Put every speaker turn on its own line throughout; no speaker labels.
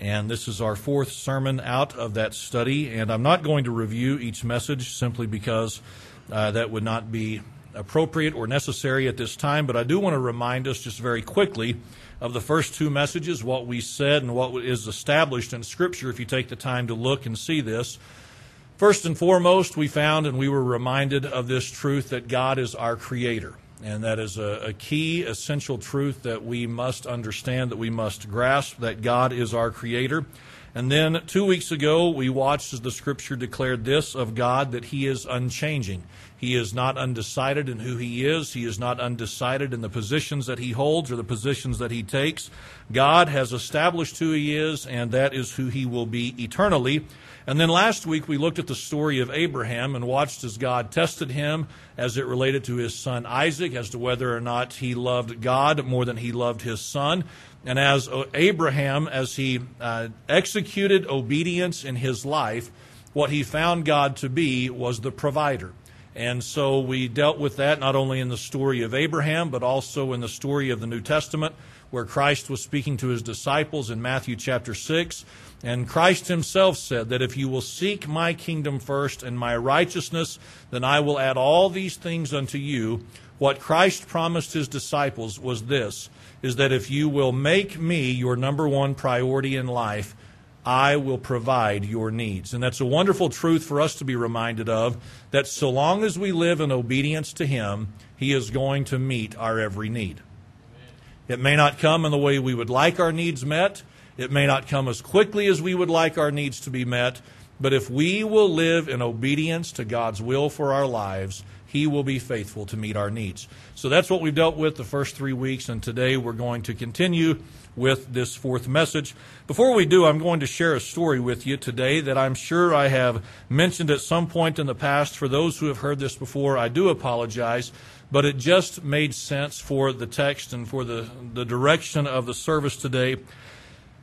And this is our fourth sermon out of that study. And I'm not going to review each message simply because uh, that would not be appropriate or necessary at this time. But I do want to remind us just very quickly of the first two messages, what we said and what is established in Scripture, if you take the time to look and see this. First and foremost, we found and we were reminded of this truth that God is our Creator. And that is a, a, key, essential truth that we must understand, that we must grasp, that God is our Creator. And then two weeks ago, we watched as the Scripture declared this of God that He is unchanging. He is not undecided in who He is. He is not undecided in the positions that He holds or the positions that He takes. God has established who He is, and that is who He will be eternally. And then last week we looked at the story of Abraham and watched as God tested him as it related to his son Isaac, as to whether or not he loved God more than he loved his son. And as Abraham, as he uh, executed obedience in his life, what he found God to be was the provider. And so we dealt with that not only in the story of Abraham, but also in the story of the New Testament, where Christ was speaking to his disciples in Matthew chapter 6. And Christ himself said that if you will seek my kingdom first and my righteousness, then I will add all these things unto you. What Christ promised his disciples was this is that if you will make me your number one priority in life, I will provide your needs. And that's a wonderful truth for us to be reminded of that so long as we live in obedience to Him, He is going to meet our every need. It may not come in the way we would like our needs met, it may not come as quickly as we would like our needs to be met, but if we will live in obedience to God's will for our lives, He will be faithful to meet our needs. So that's what we've dealt with the first three weeks, and today we're going to continue with this fourth message. Before we do, I'm going to share a story with you today that I'm sure I have mentioned at some point in the past. For those who have heard this before, I do apologize, but it just made sense for the text and for the, the direction of the service today.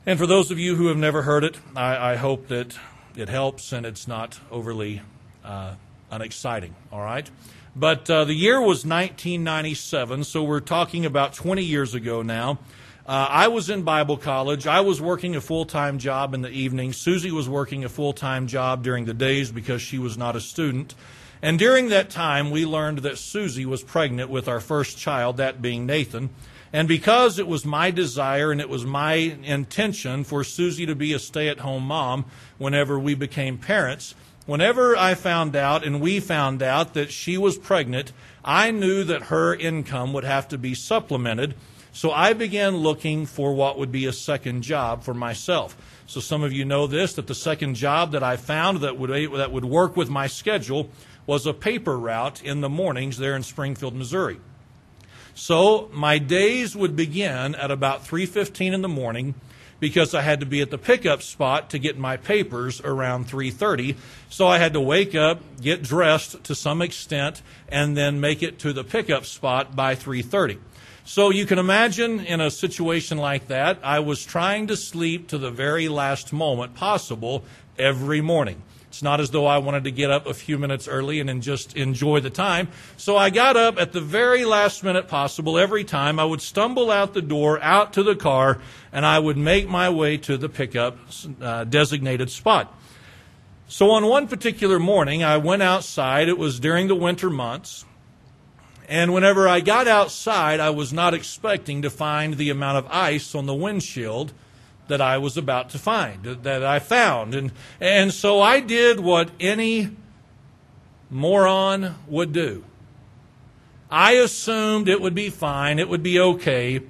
And for those of you who have never heard it, I, I hope that it helps and it's not overly uh, unexciting, all right? But uh, the year was 1997, so we're talking about 20 years ago now. Uh, I was in Bible college. I was working a full time job in the evening. Susie was working a full time job during the days because she was not a student. And during that time, we learned that Susie was pregnant with our first child, that being Nathan. And because it was my desire and it was my intention for Susie to be a stay at home mom whenever we became parents, Whenever I found out and we found out that she was pregnant, I knew that her income would have to be supplemented. So I began looking for what would be a second job for myself. So some of you know this that the second job that I found that would that would work with my schedule was a paper route in the mornings there in Springfield, Missouri. So my days would begin at about 3:15 in the morning because I had to be at the pickup spot to get my papers around 3:30. So I had to wake up, get dressed to some extent, and then make it to the pickup spot by 3:30. So you can imagine in a situation like that, I was trying to sleep to the very last moment possible every morning. It's not as though I wanted to get up a few minutes early and just enjoy the time. So I got up at the very last minute possible every time. I would stumble out the door, out to the car, and I would make my way to the pickup uh, designated spot. So on one particular morning, I went outside. It was during the winter months. And whenever I got outside, I was not expecting to find the amount of ice on the windshield that I was about to find, that I found. And, and so I did what any moron would do. I assumed it would be fine, it would be okay,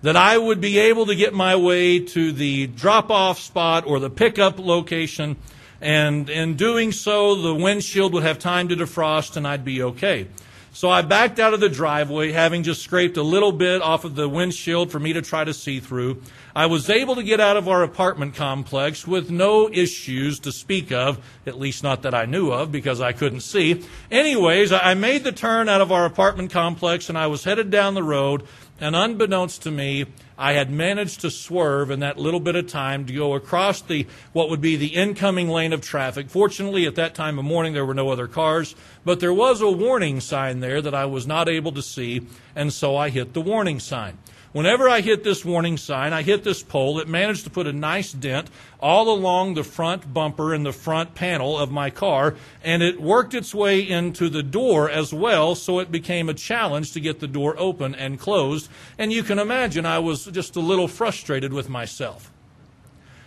that I would be able to get my way to the drop off spot or the pickup location, and in doing so, the windshield would have time to defrost and I'd be okay. So I backed out of the driveway, having just scraped a little bit off of the windshield for me to try to see through. I was able to get out of our apartment complex with no issues to speak of, at least not that I knew of because I couldn't see. Anyways, I made the turn out of our apartment complex and I was headed down the road and unbeknownst to me, I had managed to swerve in that little bit of time to go across the what would be the incoming lane of traffic. Fortunately, at that time of morning, there were no other cars, but there was a warning sign there that I was not able to see, and so I hit the warning sign. Whenever I hit this warning sign, I hit this pole, it managed to put a nice dent all along the front bumper and the front panel of my car, and it worked its way into the door as well, so it became a challenge to get the door open and closed. And you can imagine I was just a little frustrated with myself.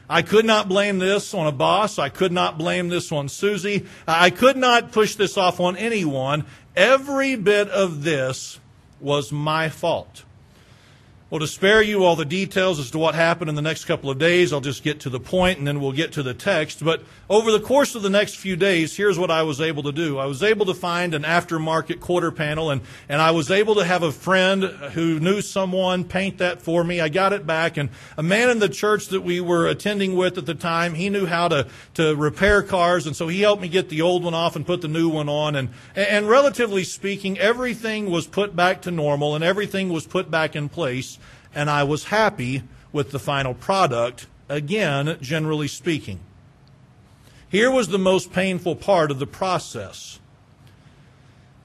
I could not blame this on a boss. I could not blame this on Susie. I could not push this off on anyone. Every bit of this was my fault. Well, to spare you all the details as to what happened in the next couple of days, I'll just get to the point and then we'll get to the text. But over the course of the next few days, here's what I was able to do. I was able to find an aftermarket quarter panel and, and I was able to have a friend who knew someone paint that for me. I got it back and a man in the church that we were attending with at the time, he knew how to, to repair cars and so he helped me get the old one off and put the new one on. And, and relatively speaking, everything was put back to normal and everything was put back in place and I was happy with the final product, again, generally speaking. Here was the most painful part of the process.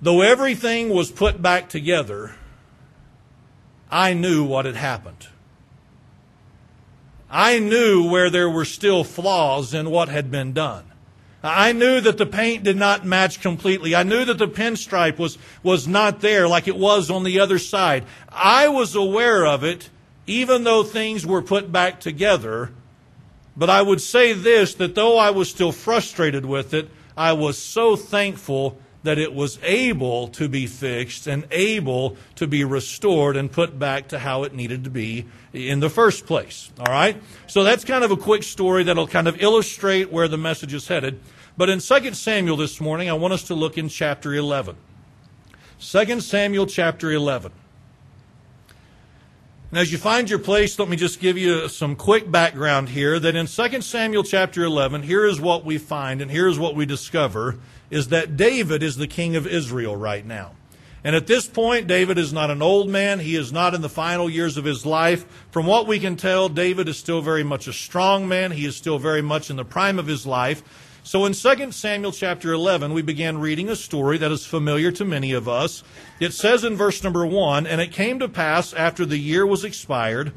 Though everything was put back together, I knew what had happened. I knew where there were still flaws in what had been done. I knew that the paint did not match completely. I knew that the pinstripe was, was not there like it was on the other side. I was aware of it, even though things were put back together. But I would say this that though I was still frustrated with it, I was so thankful that it was able to be fixed and able to be restored and put back to how it needed to be in the first place. All right? So that's kind of a quick story that'll kind of illustrate where the message is headed. But in 2 Samuel this morning, I want us to look in chapter 11. 2 Samuel chapter 11. And as you find your place, let me just give you some quick background here that in 2 Samuel chapter 11, here is what we find and here is what we discover is that David is the king of Israel right now. And at this point, David is not an old man. He is not in the final years of his life. From what we can tell, David is still very much a strong man. He is still very much in the prime of his life. So in 2 Samuel chapter 11, we began reading a story that is familiar to many of us. It says in verse number 1 And it came to pass after the year was expired,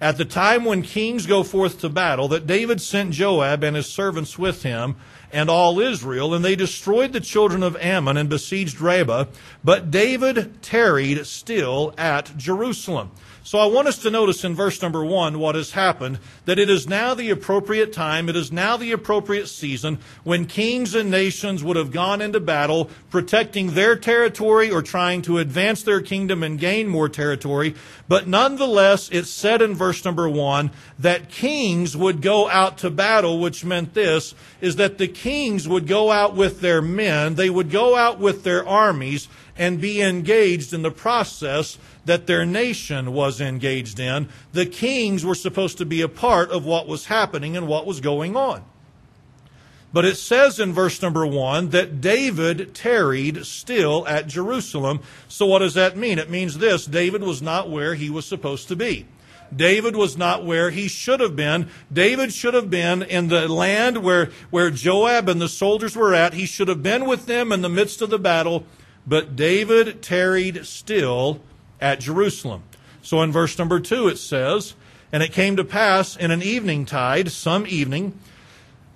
at the time when kings go forth to battle, that David sent Joab and his servants with him and all Israel, and they destroyed the children of Ammon and besieged Rabbah. But David tarried still at Jerusalem. So I want us to notice in verse number one what has happened, that it is now the appropriate time, it is now the appropriate season when kings and nations would have gone into battle, protecting their territory or trying to advance their kingdom and gain more territory. But nonetheless, it's said in verse number one that kings would go out to battle, which meant this, is that the kings would go out with their men, they would go out with their armies, and be engaged in the process that their nation was engaged in. The kings were supposed to be a part of what was happening and what was going on. But it says in verse number one that David tarried still at Jerusalem. So what does that mean? It means this David was not where he was supposed to be. David was not where he should have been. David should have been in the land where, where Joab and the soldiers were at. He should have been with them in the midst of the battle. But David tarried still at Jerusalem. So in verse number two it says, And it came to pass in an evening tide, some evening,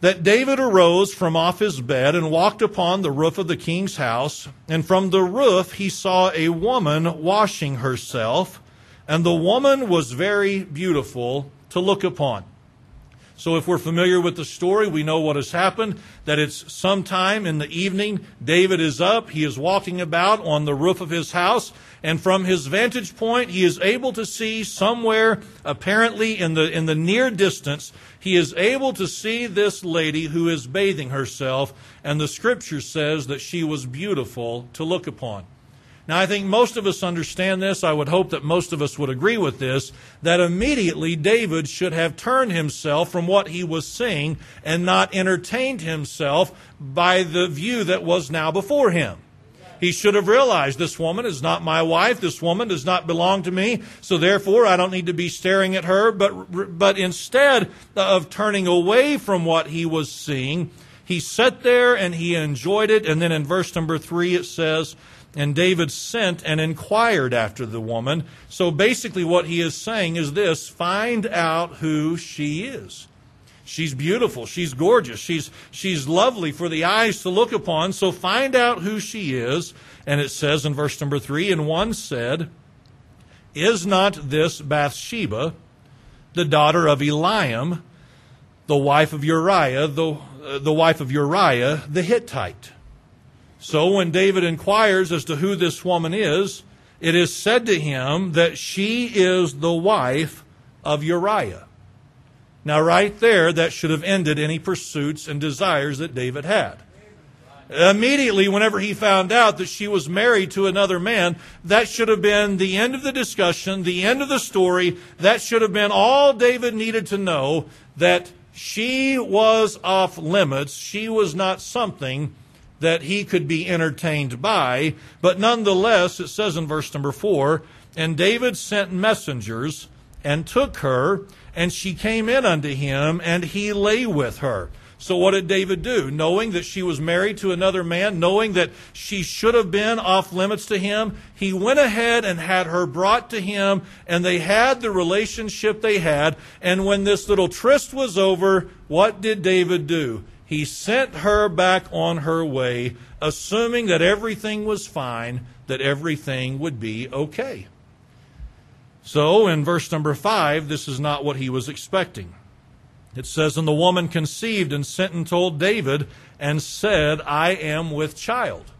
that David arose from off his bed and walked upon the roof of the king's house. And from the roof he saw a woman washing herself, and the woman was very beautiful to look upon. So if we're familiar with the story, we know what has happened, that it's sometime in the evening, David is up, he is walking about on the roof of his house, and from his vantage point, he is able to see somewhere, apparently in the, in the near distance, he is able to see this lady who is bathing herself, and the scripture says that she was beautiful to look upon. Now, I think most of us understand this. I would hope that most of us would agree with this that immediately David should have turned himself from what he was seeing and not entertained himself by the view that was now before him. He should have realized this woman is not my wife. This woman does not belong to me. So therefore, I don't need to be staring at her. But, but instead of turning away from what he was seeing, he sat there and he enjoyed it. And then in verse number three, it says, And David sent and inquired after the woman. So basically, what he is saying is this find out who she is. She's beautiful. She's gorgeous. She's, she's lovely for the eyes to look upon. So find out who she is. And it says in verse number three, and one said, Is not this Bathsheba, the daughter of Eliam, the wife of Uriah, the, uh, the wife of Uriah the Hittite? So when David inquires as to who this woman is, it is said to him that she is the wife of Uriah. Now, right there, that should have ended any pursuits and desires that David had. Immediately, whenever he found out that she was married to another man, that should have been the end of the discussion, the end of the story. That should have been all David needed to know that she was off limits. She was not something that he could be entertained by. But nonetheless, it says in verse number four, and David sent messengers and took her, and she came in unto him, and he lay with her. So what did David do? Knowing that she was married to another man, knowing that she should have been off limits to him, he went ahead and had her brought to him, and they had the relationship they had. And when this little tryst was over, what did David do? He sent her back on her way, assuming that everything was fine, that everything would be okay. So, in verse number five, this is not what he was expecting. It says, And the woman conceived and sent and told David and said, I am with child.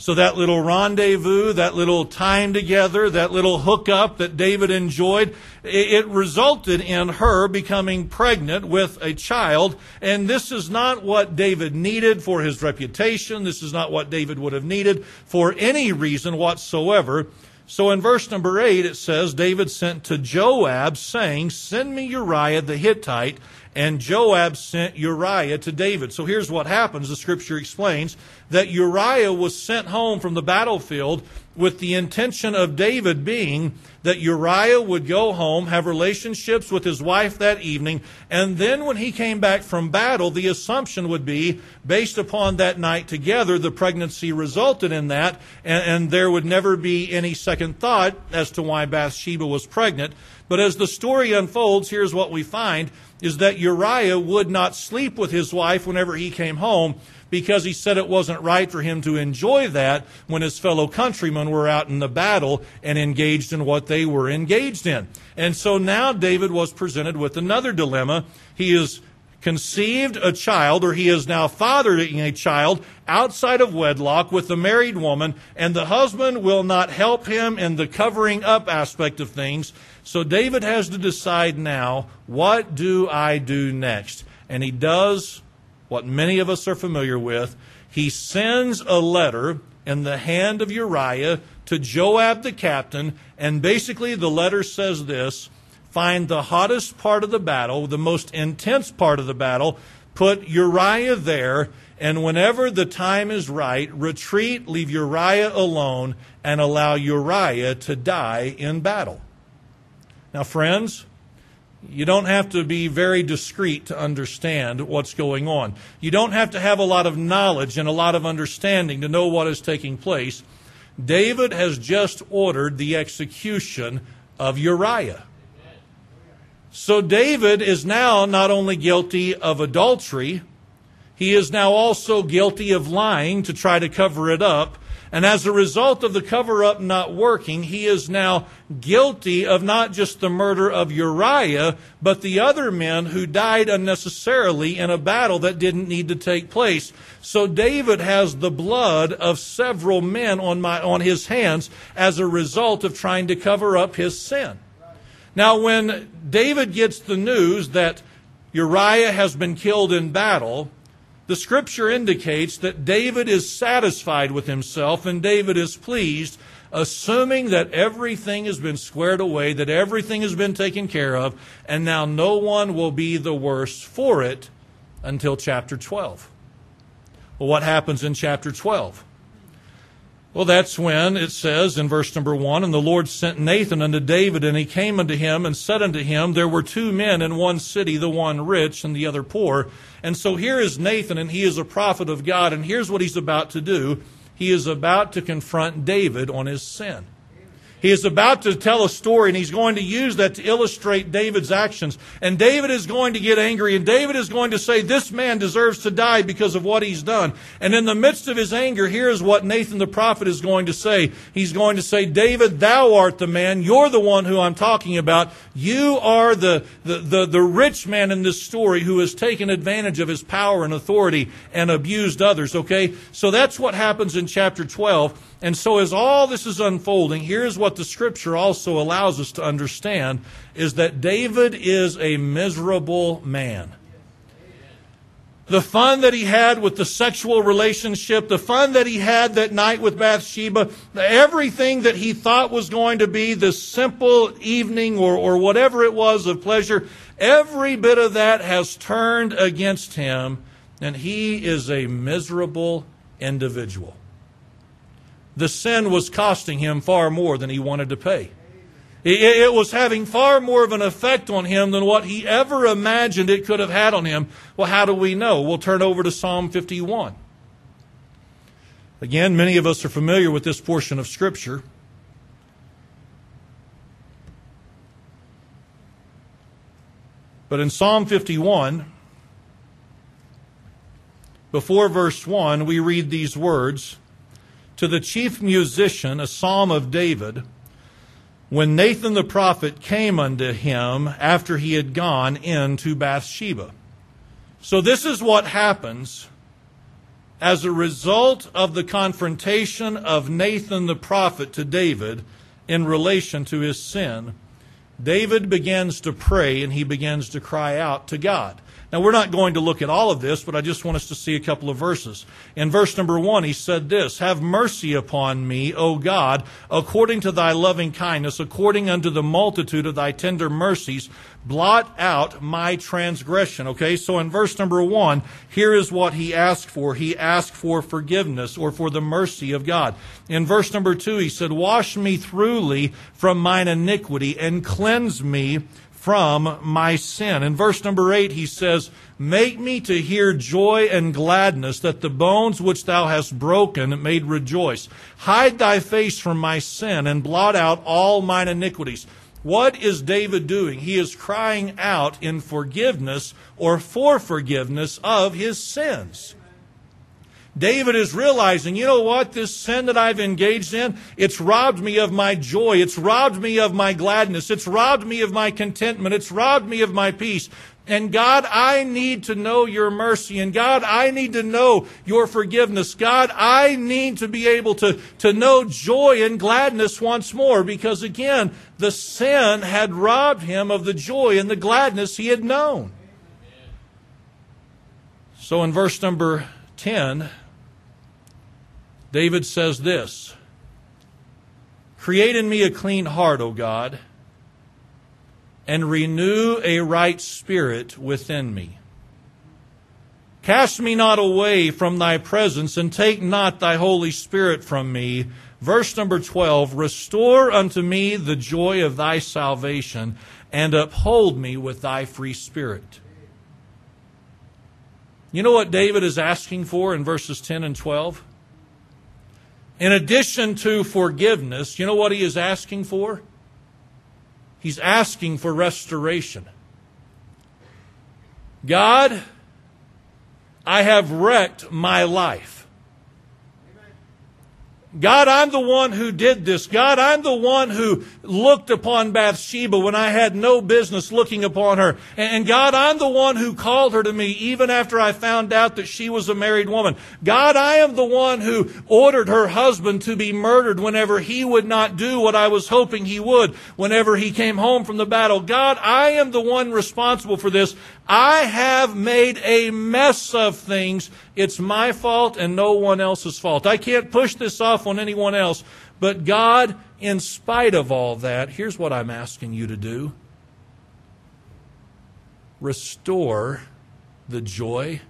So that little rendezvous, that little time together, that little hookup that David enjoyed, it resulted in her becoming pregnant with a child. And this is not what David needed for his reputation. This is not what David would have needed for any reason whatsoever. So in verse number 8, it says, David sent to Joab, saying, Send me Uriah the Hittite. And Joab sent Uriah to David. So here's what happens. The scripture explains that Uriah was sent home from the battlefield with the intention of David being that Uriah would go home, have relationships with his wife that evening, and then when he came back from battle, the assumption would be, based upon that night together, the pregnancy resulted in that, and, and there would never be any second thought as to why Bathsheba was pregnant. But as the story unfolds, here's what we find is that Uriah would not sleep with his wife whenever he came home because he said it wasn't right for him to enjoy that when his fellow countrymen were out in the battle and engaged in what they were engaged in. And so now David was presented with another dilemma. He is conceived a child, or he is now fathering a child outside of wedlock with a married woman, and the husband will not help him in the covering up aspect of things. So David has to decide now, what do I do next? And he does what many of us are familiar with. He sends a letter in the hand of Uriah to Joab the captain, and basically the letter says this find the hottest part of the battle, the most intense part of the battle, put Uriah there, and whenever the time is right, retreat, leave Uriah alone, and allow Uriah to die in battle. Now, friends, you don't have to be very discreet to understand what's going on. You don't have to have a lot of knowledge and a lot of understanding to know what is taking place. David has just ordered the execution of Uriah. So David is now not only guilty of adultery, he is now also guilty of lying to try to cover it up and as a result of the cover up not working, he is now guilty of not just the murder of Uriah, but the other men who died unnecessarily in a battle that didn't need to take place. So David has the blood of several men on, my, on his hands as a result of trying to cover up his sin. Now, when David gets the news that Uriah has been killed in battle, the scripture indicates that David is satisfied with himself and David is pleased, assuming that everything has been squared away, that everything has been taken care of, and now no one will be the worse for it until chapter 12. Well, what happens in chapter 12? Well, that's when it says in verse number one, And the Lord sent Nathan unto David, and he came unto him and said unto him, There were two men in one city, the one rich and the other poor. And so here is Nathan, and he is a prophet of God, and here's what he's about to do. he is about to confront David on his sin. He is about to tell a story and he's going to use that to illustrate David's actions. And David is going to get angry and David is going to say, This man deserves to die because of what he's done. And in the midst of his anger, here's what Nathan the prophet is going to say. He's going to say, David, thou art the man. You're the one who I'm talking about. You are the, the, the, the rich man in this story who has taken advantage of his power and authority and abused others. Okay? So that's what happens in chapter 12. And so, as all this is unfolding, here's what the scripture also allows us to understand is that David is a miserable man. The fun that he had with the sexual relationship, the fun that he had that night with Bathsheba, everything that he thought was going to be this simple evening or, or whatever it was of pleasure, every bit of that has turned against him, and he is a miserable individual the sin was costing him far more than he wanted to pay. It, was having far more of an effect on him than what he ever imagined it could have had on him. Well, how do we know? We'll turn over to Psalm 51. Again, many of us are familiar with this portion of Scripture. But in Psalm 51, before verse 1, we read these words to the chief musician a psalm of David when Nathan the prophet came unto him after he had gone into Bathsheba. So, this is what happens as a result of the confrontation of Nathan the prophet to David in relation to his sin. David begins to pray and he begins to cry out to God. Now, we're not going to look at all of this, but I just want us to see a couple of verses. In verse number one, he said this Have mercy upon me, O God, according to thy loving kindness, according unto the multitude of thy tender mercies, blot out my transgression. Okay, so in verse number one, here is what he asked for. He asked for forgiveness or for the mercy of God. In verse number two, he said, Wash me throughly from mine iniquity and cleanse me from my sin. In verse number 8, he says, Make me to hear joy and gladness, that the bones which thou hast broken may rejoice. Hide thy face from my sin, and blot out all mine iniquities. What is David doing? He is crying out in forgiveness or for forgiveness of his sins. David is realizing, you know what? This sin that I've engaged in, it's robbed me of my joy. It's robbed me of my gladness. It's robbed me of my contentment. It's robbed me of my peace. And God, I need to know your mercy. And God, I need to know your forgiveness. God, I need to be able to, to know joy and gladness once more because again, the sin had robbed him of the joy and the gladness he had known. So in verse number 10, David says this Create in me a clean heart, O God, and renew a right spirit within me. Cast me not away from thy presence, and take not thy Holy Spirit from me. Verse number 12 Restore unto me the joy of thy salvation, and uphold me with thy free spirit. You know what David is asking for in verses 10 and 12? In addition to forgiveness, you know what he is asking for? He's asking for restoration. God, I have wrecked my life. God, I'm the one who did this. God, I'm the one who looked upon Bathsheba when I had no business looking upon her. And God, I'm the one who called her to me even after I found out that she was a married woman. God, I am the one who ordered her husband to be murdered whenever he would not do what I was hoping he would whenever he came home from the battle. God, I am the one responsible for this. I have made a mess of things. It's my fault and no one else's fault. I can't push this off on anyone else. But God, in spite of all that, here's what I'm asking you to do restore the joy.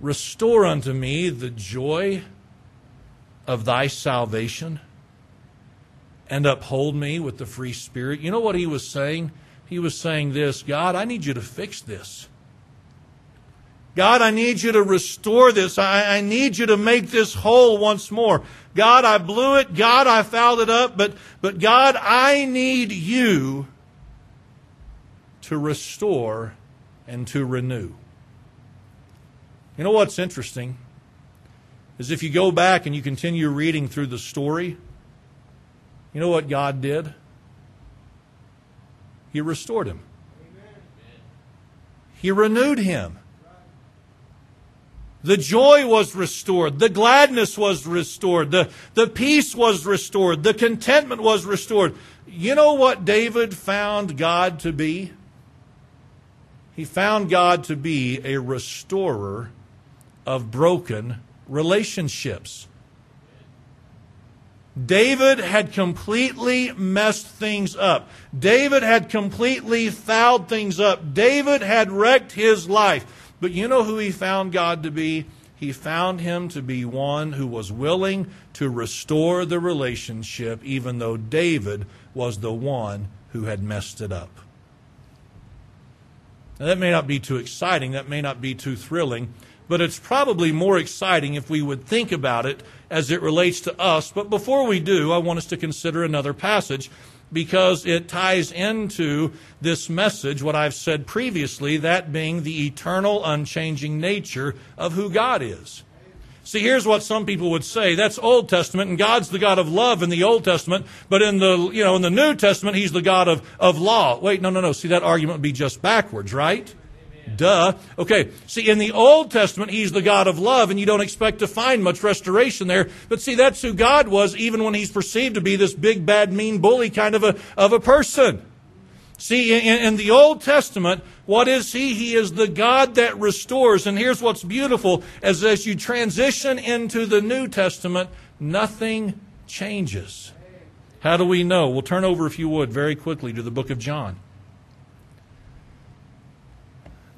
Restore unto me the joy of thy salvation and uphold me with the free spirit. You know what he was saying? He was saying this God, I need you to fix this. God, I need you to restore this. I, I need you to make this whole once more. God, I blew it. God, I fouled it up. But, but God, I need you to restore and to renew. You know what's interesting? Is if you go back and you continue reading through the story, you know what God did? He restored him. He renewed him. The joy was restored. The gladness was restored. The, the peace was restored. The contentment was restored. You know what David found God to be? He found God to be a restorer of broken relationships. David had completely messed things up. David had completely fouled things up. David had wrecked his life. But you know who he found God to be? He found him to be one who was willing to restore the relationship, even though David was the one who had messed it up. Now, that may not be too exciting, that may not be too thrilling, but it's probably more exciting if we would think about it as it relates to us. But before we do, I want us to consider another passage because it ties into this message, what I've said previously, that being the eternal, unchanging nature of who God is. See, here's what some people would say. That's Old Testament, and God's the God of love in the Old Testament, but in the, you know, in the New Testament, He's the God of, of law. Wait, no, no, no. See, that argument would be just backwards, right? Duh. Okay. See, in the Old Testament, He's the God of love, and you don't expect to find much restoration there. But see, that's who God was, even when He's perceived to be this big, bad, mean bully kind of a, of a person. See, in, in, the Old Testament, what is He? He is the God that restores. And here's what's beautiful, as, as you transition into the New Testament, nothing changes. How do we know? We'll turn over, if you would, very quickly to the book of John.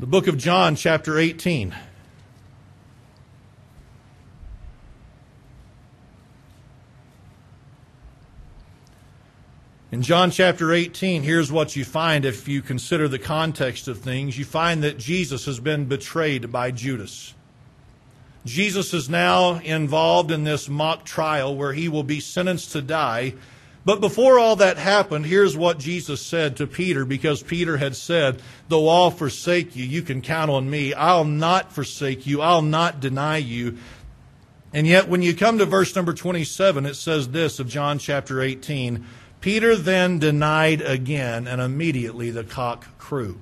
The book of John, chapter 18. In John chapter 18, here's what you find if you consider the context of things. You find that Jesus has been betrayed by Judas. Jesus is now involved in this mock trial where he will be sentenced to die but before all that happened, here's what Jesus said to Peter because Peter had said, Though all forsake you, you can count on me. I'll not forsake you. I'll not deny you. And yet, when you come to verse number 27, it says this of John chapter 18 Peter then denied again, and immediately the cock crew.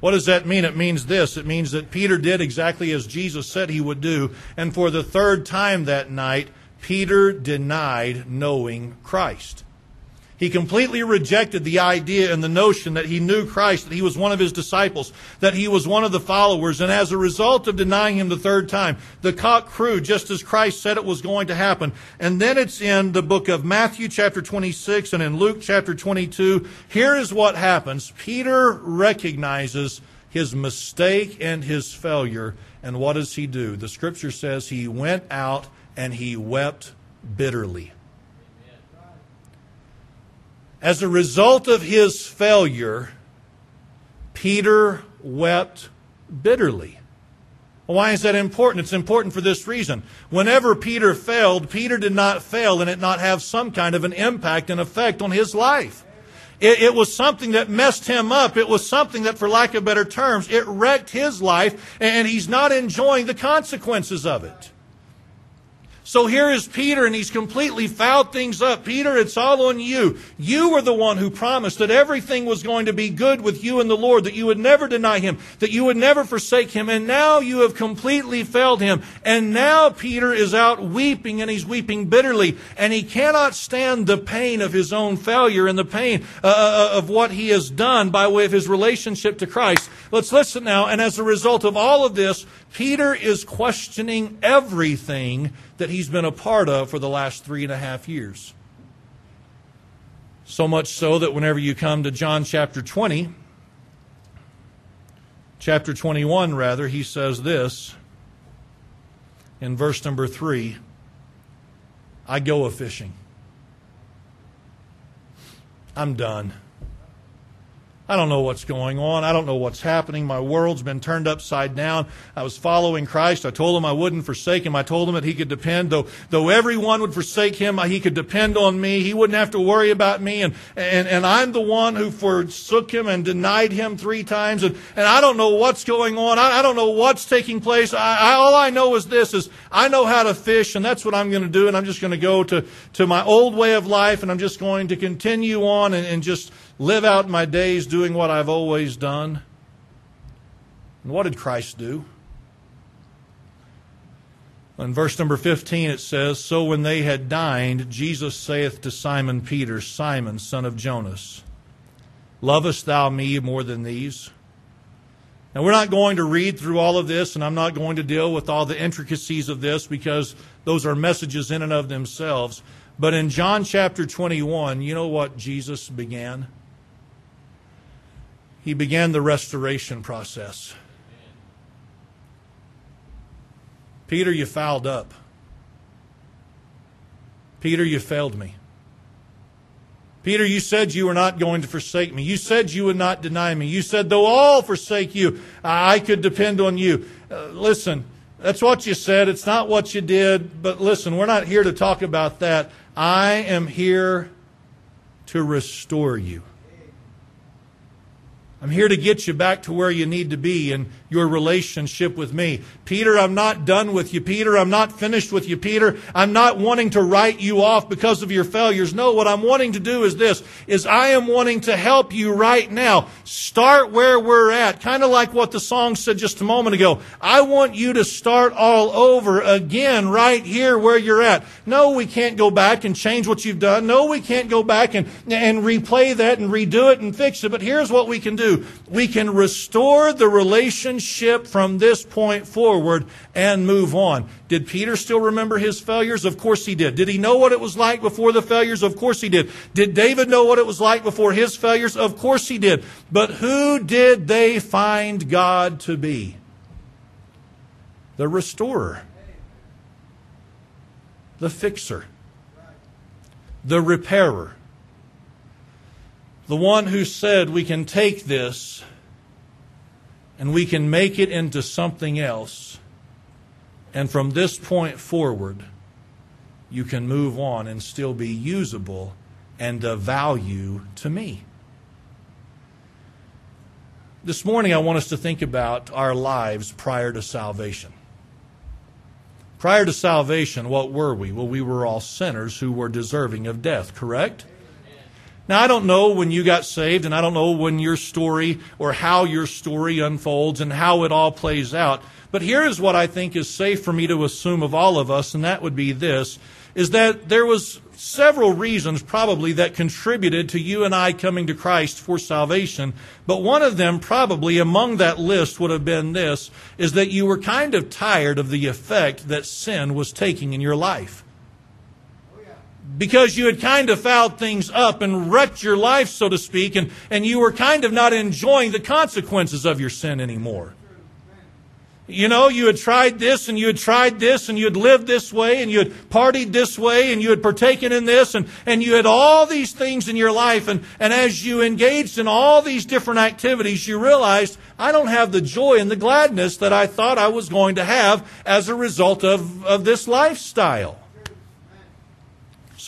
What does that mean? It means this. It means that Peter did exactly as Jesus said he would do. And for the third time that night, Peter denied knowing Christ. He completely rejected the idea and the notion that he knew Christ, that he was one of his disciples, that he was one of the followers. And as a result of denying him the third time, the cock crew just as Christ said it was going to happen. And then it's in the book of Matthew chapter 26 and in Luke chapter 22. Here is what happens. Peter recognizes his mistake and his failure. And what does he do? The scripture says he went out and he wept bitterly. As a result of his failure, Peter wept bitterly. Why is that important? It's important for this reason. Whenever Peter failed, Peter did not fail and it not have some kind of an impact and effect on his life. It, it, was something that messed him up. It was something that, for lack of better terms, it wrecked his life and he's not enjoying the consequences of it. So here is Peter, and he's completely fouled things up. Peter, it's all on you. You were the one who promised that everything was going to be good with you and the Lord, that you would never deny him, that you would never forsake him, and now you have completely failed him. And now Peter is out weeping, and he's weeping bitterly, and he cannot stand the pain of his own failure and the pain uh, uh, uh, of what he has done by way of his relationship to Christ. Let's listen now, and as a result of all of this, Peter is questioning everything that he's been a part of for the last three and a half years. So much so that whenever you come to John chapter 20, chapter 21, rather, he says this in verse number 3 I go a fishing. I'm done. I don't know what's going on. I don't know what's happening. My world's been turned upside down. I was following Christ. I told him I wouldn't forsake him. I told him that he could depend, though, though everyone would forsake him, he could depend on me. He wouldn't have to worry about me. And, and, and I'm the one who forsook him and denied him three times. And, and I don't know what's going on. I, I don't know what's taking place. I, I, all I know is this is I know how to fish and that's what I'm going to do. And I'm just going to go to, to my old way of life and I'm just going to continue on and, and just live out my days doing what I've always done. And what did Christ do? In verse number 15 it says, So when they had dined, Jesus saith to Simon Peter, Simon, son of Jonas, Lovest thou me more than these? Now, we're not going to read through all of this, and I'm not going to deal with all the intricacies of this because those are messages in and of themselves. But in John chapter 21, you know what Jesus began? He began the restoration process. Peter, you fouled up. Peter, you failed me. Peter, you said you were not going to forsake me. You said you would not deny me. You said, though all forsake you, I could depend on you. Uh, listen, that's what you said. It's not what you did. But listen, we're not here to talk about that. I am here to restore you. I'm here to get you back to where you need to be in your relationship with me. Peter, I'm not done with you. Peter, I'm not finished with you. Peter, I'm not wanting to write you off because of your failures. No, what I'm wanting to do is this, is I am wanting to help you right now. Start where we're at. Kind of like what the song said just a moment ago. I want you to start all over again right here where you're at. No, we can't go back and change what you've done. No, we can't go back and, and replay that and redo it and fix it. But here's what we can do. We can restore the relationship from this point forward and move on. Did Peter still remember his failures? Of course he did. Did he know what it was like before the failures? Of course he did. Did David know what it was like before his failures? Of course he did. But who did they find God to be? The restorer, the fixer, the repairer the one who said we can take this and we can make it into something else. And from this point forward, you can move on and still be usable and of value to me. This morning, I want us to think about our lives prior to salvation. Prior to salvation, what were we? Well, we were all sinners who were deserving of death, correct? Now, I don't know when you got saved, and I don't know when your story or how your story unfolds and how it all plays out. But here is what I think is safe for me to assume of all of us, and that would be this, is that there was several reasons probably that contributed to you and I coming to Christ for salvation. But one of them probably among that list would have been this, is that you were kind of tired of the effect that sin was taking in your life because you had kind of fouled things up and wrecked your life, so to speak, and, and you were kind of not enjoying the consequences of your sin anymore. You know, you had tried this and you had tried this and you had lived this way and you had partied this way and you had partaken in this and, and you had all these things in your life. And, and as you engaged in all these different activities, you realized, I don't have the joy and the gladness that I thought I was going to have as a result of, of this lifestyle.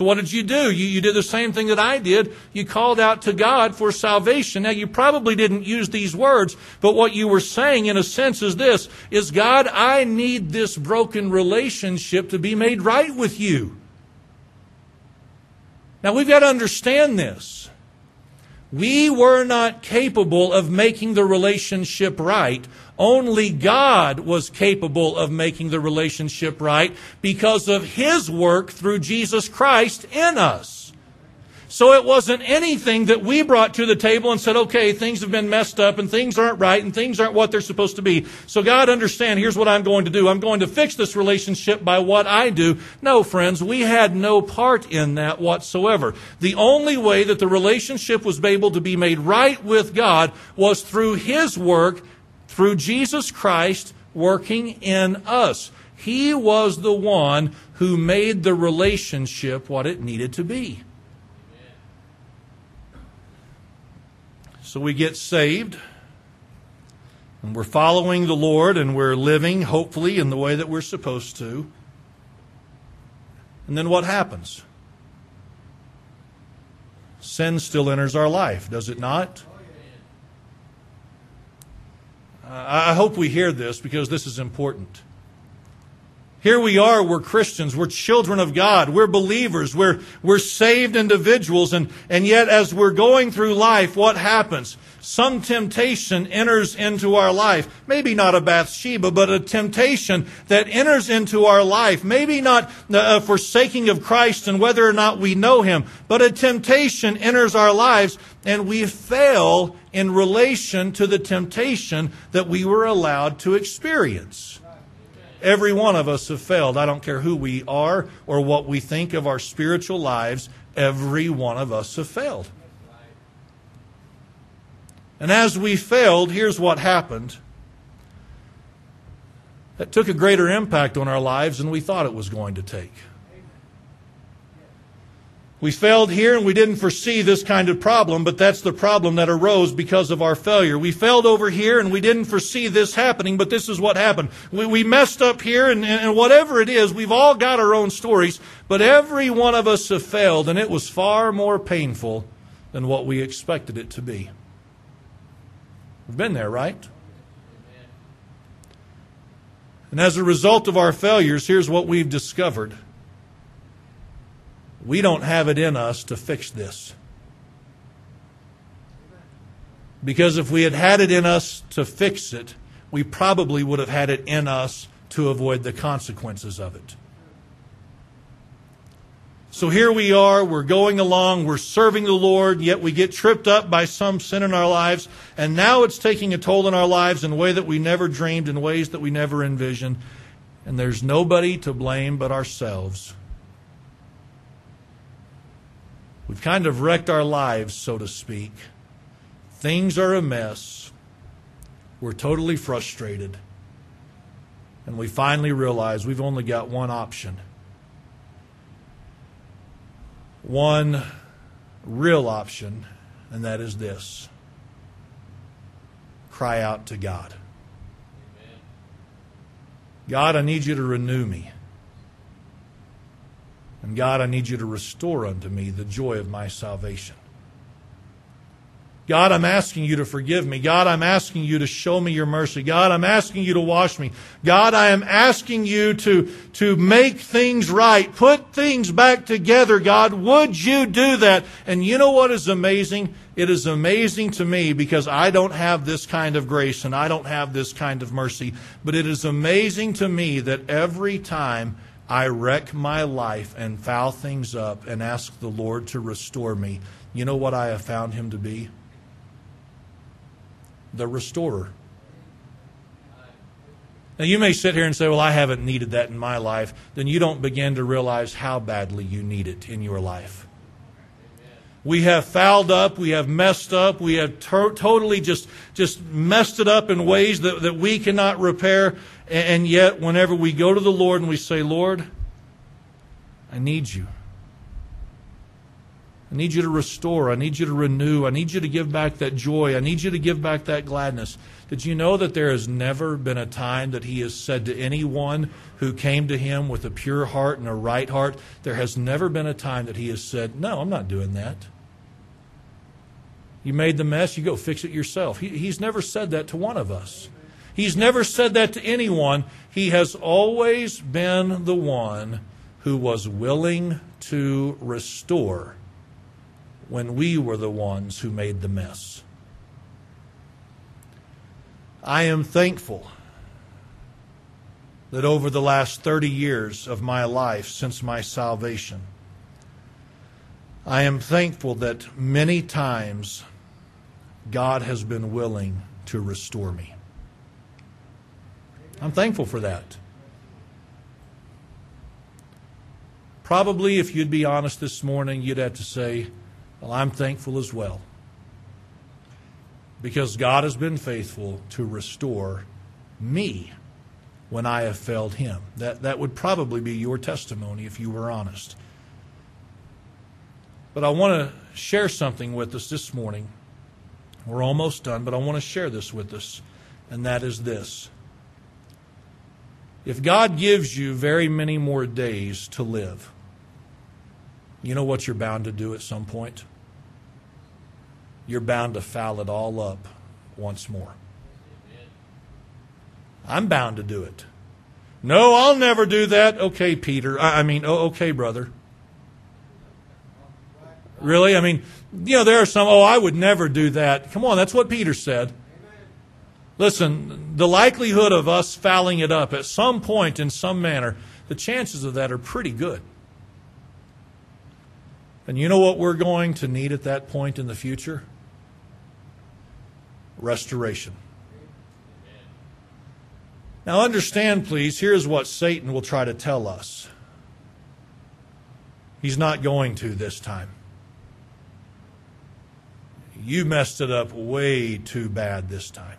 So what did you do? You, you did the same thing that I did. You called out to God for salvation. Now you probably didn't use these words, but what you were saying in a sense is this, is God, I need this broken relationship to be made right with you. Now we've got to understand this. We were not capable of making the relationship right only God was capable of making the relationship right because of His work through Jesus Christ in us. So it wasn't anything that we brought to the table and said, okay, things have been messed up and things aren't right and things aren't what they're supposed to be. So God, understand, here's what I'm going to do. I'm going to fix this relationship by what I do. No, friends, we had no part in that whatsoever. The only way that the relationship was able to be made right with God was through His work through Jesus Christ working in us. He was the one who made the relationship what it needed to be. So we get saved, and we're following the Lord, and we're living, hopefully, in the way that we're supposed to. And then what happens? Sin still enters our life, does it not? I hope we hear this because this is important. Here we are, we're Christians, we're children of God, we're believers, we're, we're saved individuals, and, and yet as we're going through life, what happens? Some temptation enters into our life. Maybe not a Bathsheba, but a temptation that enters into our life. Maybe not uh, a forsaking of Christ and whether or not we know Him, but a temptation enters our lives and we fail in relation to the temptation that we were allowed to experience. Every one of us have failed. I don't care who we are or what we think of our spiritual lives. Every one of us have failed. And as we failed, here's what happened. That took a greater impact on our lives than we thought it was going to take. We failed here and we didn't foresee this kind of problem, but that's the problem that arose because of our failure. We failed over here and we didn't foresee this happening, but this is what happened. We, we messed up here and, and whatever it is, we've all got our own stories, but every one of us have failed and it was far more painful than what we expected it to be. We've been there, right? And as a result of our failures, here's what we've discovered. We don't have it in us to fix this. Because if we had had it in us to fix it, we probably would have had it in us to avoid the consequences of it. So here we are, we're going along, we're serving the Lord, yet we get tripped up by some sin in our lives, and now it's taking a toll in our lives in a way that we never dreamed, in ways that we never envisioned. And there's nobody to blame but ourselves. We've kind of wrecked our lives, so to speak. Things are a mess. We're totally frustrated. And we finally realize we've only got one option. One real option, and that is this cry out to God. God, I need you to renew me. And God, I need you to restore unto me the joy of my salvation. God, I'm asking you to forgive me. God, I'm asking you to show me your mercy. God, I'm asking you to wash me. God, I am asking you to, to make things right. Put things back together. God, would you do that? And you know what is amazing? It is amazing to me because I don't have this kind of grace and I don't have this kind of mercy. But it is amazing to me that every time I wreck my life and foul things up and ask the Lord to restore me, you know what I have found him to be? The restorer. Now, you may sit here and say, Well, I haven't needed that in my life. Then you don't begin to realize how badly you need it in your life. We have fouled up, we have messed up, we have to- totally just, just messed it up in ways that, that we cannot repair. And yet, whenever we go to the Lord and we say, Lord, I need you. I need you to restore. I need you to renew. I need you to give back that joy. I need you to give back that gladness. Did you know that there has never been a time that He has said to anyone who came to Him with a pure heart and a right heart, there has never been a time that He has said, No, I'm not doing that. You made the mess, you go fix it yourself. He, he's never said that to one of us. He's never said that to anyone. He has always been the one who was willing to restore when we were the ones who made the mess. I am thankful that over the last 30 years of my life since my salvation, I am thankful that many times God has been willing to restore me. I'm thankful for that. Probably, if you'd be honest this morning, you'd have to say, well, I'm thankful as well. Because God has been faithful to restore me when I have failed Him. That, that would probably be your testimony if you were honest. But I want to share something with us this morning. We're almost done, but I want to share this with us, and that is this. If God gives you very many more days to live, you know what you're bound to do at some point? You're bound to foul it all up once more. I'm bound to do it. No, I'll never do that. Okay, Peter. I, mean, oh, okay, brother. Really? I mean, you know, there are some, oh, I would never do that. Come on, that's what Peter said. Listen, the likelihood of us fouling it up at some point in some manner, the chances of that are pretty good. And you know what we're going to need at that point in the future? Restoration. Now, understand, please, here's what Satan will try to tell us. He's not going to this time. You messed it up way too bad this time.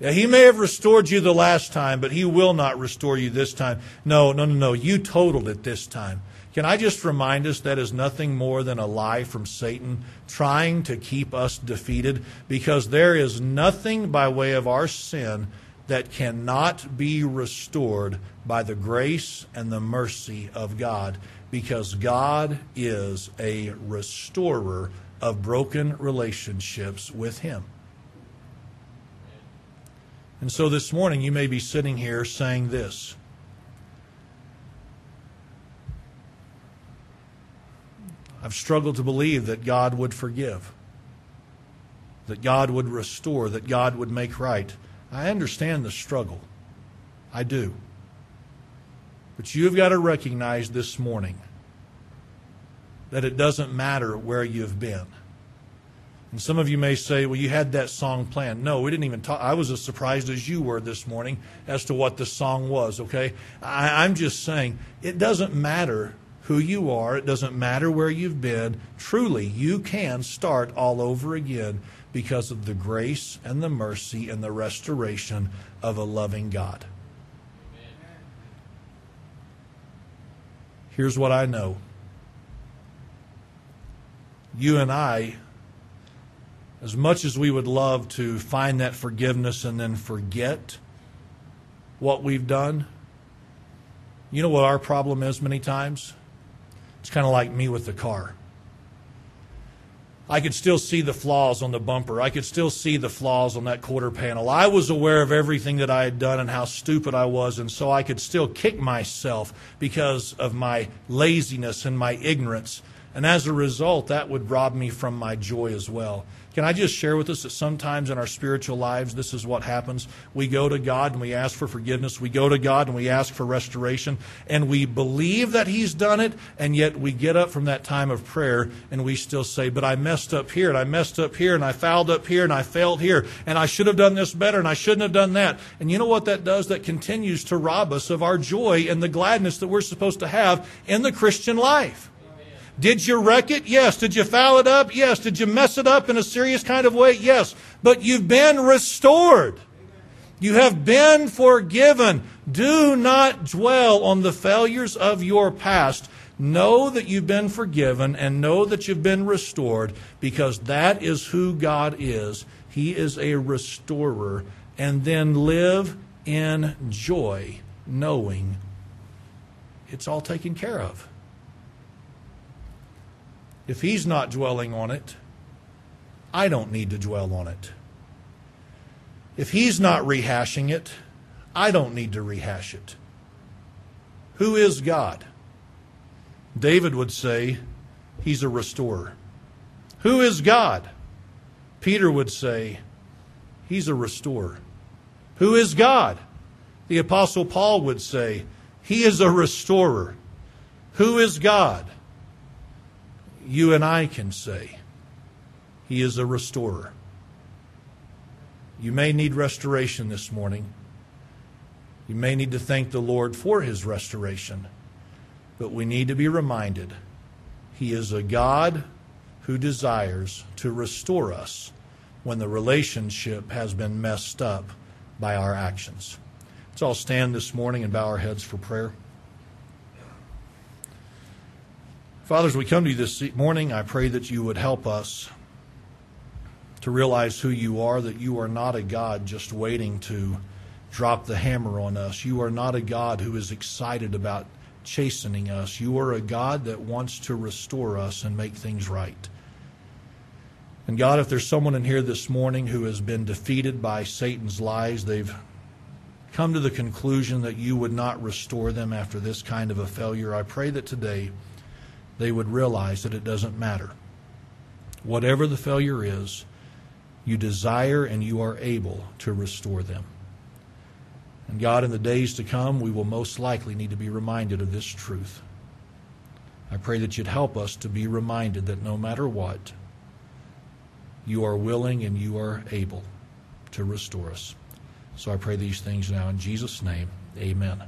Yeah, he may have restored you the last time, but he will not restore you this time. No, no, no, no. You totaled it this time. Can I just remind us that is nothing more than a lie from Satan trying to keep us defeated because there is nothing by way of our sin that cannot be restored by the grace and the mercy of God because God is a restorer of broken relationships with Him. And so this morning you may be sitting here saying this I've struggled to believe that God would forgive, that God would restore, that God would make right. I understand the struggle. I do. But you've got to recognize this morning that it doesn't matter where you've been. And some of you may say, well, you had that song planned. No, we didn't even talk. I was as surprised as you were this morning as to what the song was, okay? I, I'm just saying, it doesn't matter who you are, it doesn't matter where you've been. Truly, you can start all over again because of the grace and the mercy and the restoration of a loving God. Here's what I know you and I, as much as we would love to find that forgiveness and then forget what we've done, you know what our problem is many times? It's kind of like me with the car. I could still see the flaws on the bumper. I could still see the flaws on that quarter panel. I was aware of everything that I had done and how stupid I was, and so I could still kick myself because of my laziness and my ignorance. And as a result, that would rob me from my joy as well. Can I just share with us that sometimes in our spiritual lives, this is what happens? We go to God and we ask for forgiveness. We go to God and we ask for restoration. And we believe that He's done it. And yet we get up from that time of prayer and we still say, But I messed up here and I messed up here and I fouled up here and I failed here and I should have done this better and I shouldn't have done that. And you know what that does? That continues to rob us of our joy and the gladness that we're supposed to have in the Christian life. Did you wreck it? Yes. Did you foul it up? Yes. Did you mess it up in a serious kind of way? Yes. But you've been restored. You have been forgiven. Do not dwell on the failures of your past. Know that you've been forgiven and know that you've been restored because that is who God is. He is a restorer. And then live in joy, knowing it's all taken care of. If he's not dwelling on it, I don't need to dwell on it. If he's not rehashing it, I don't need to rehash it. Who is God? David would say, He's a restorer. Who is God? Peter would say, He's a restorer. Who is God? The Apostle Paul would say, He is a restorer. Who is God? You and I can say, He is a restorer. You may need restoration this morning. You may need to thank the Lord for His restoration. But we need to be reminded He is a God who desires to restore us when the relationship has been messed up by our actions. Let's all stand this morning and bow our heads for prayer. Fathers, we come to you this morning, I pray that you would help us to realize who you are, that you are not a God just waiting to drop the hammer on us. You are not a God who is excited about chastening us. You are a God that wants to restore us and make things right. And God, if there's someone in here this morning who has been defeated by Satan's lies, they've come to the conclusion that you would not restore them after this kind of a failure, I pray that today they would realize that it doesn't matter. Whatever the failure is, you desire and you are able to restore them. And God, in the days to come, we will most likely need to be reminded of this truth. I pray that you'd help us to be reminded that no matter what, you are willing and you are able to restore us. So I pray these things now in Jesus' name. Amen.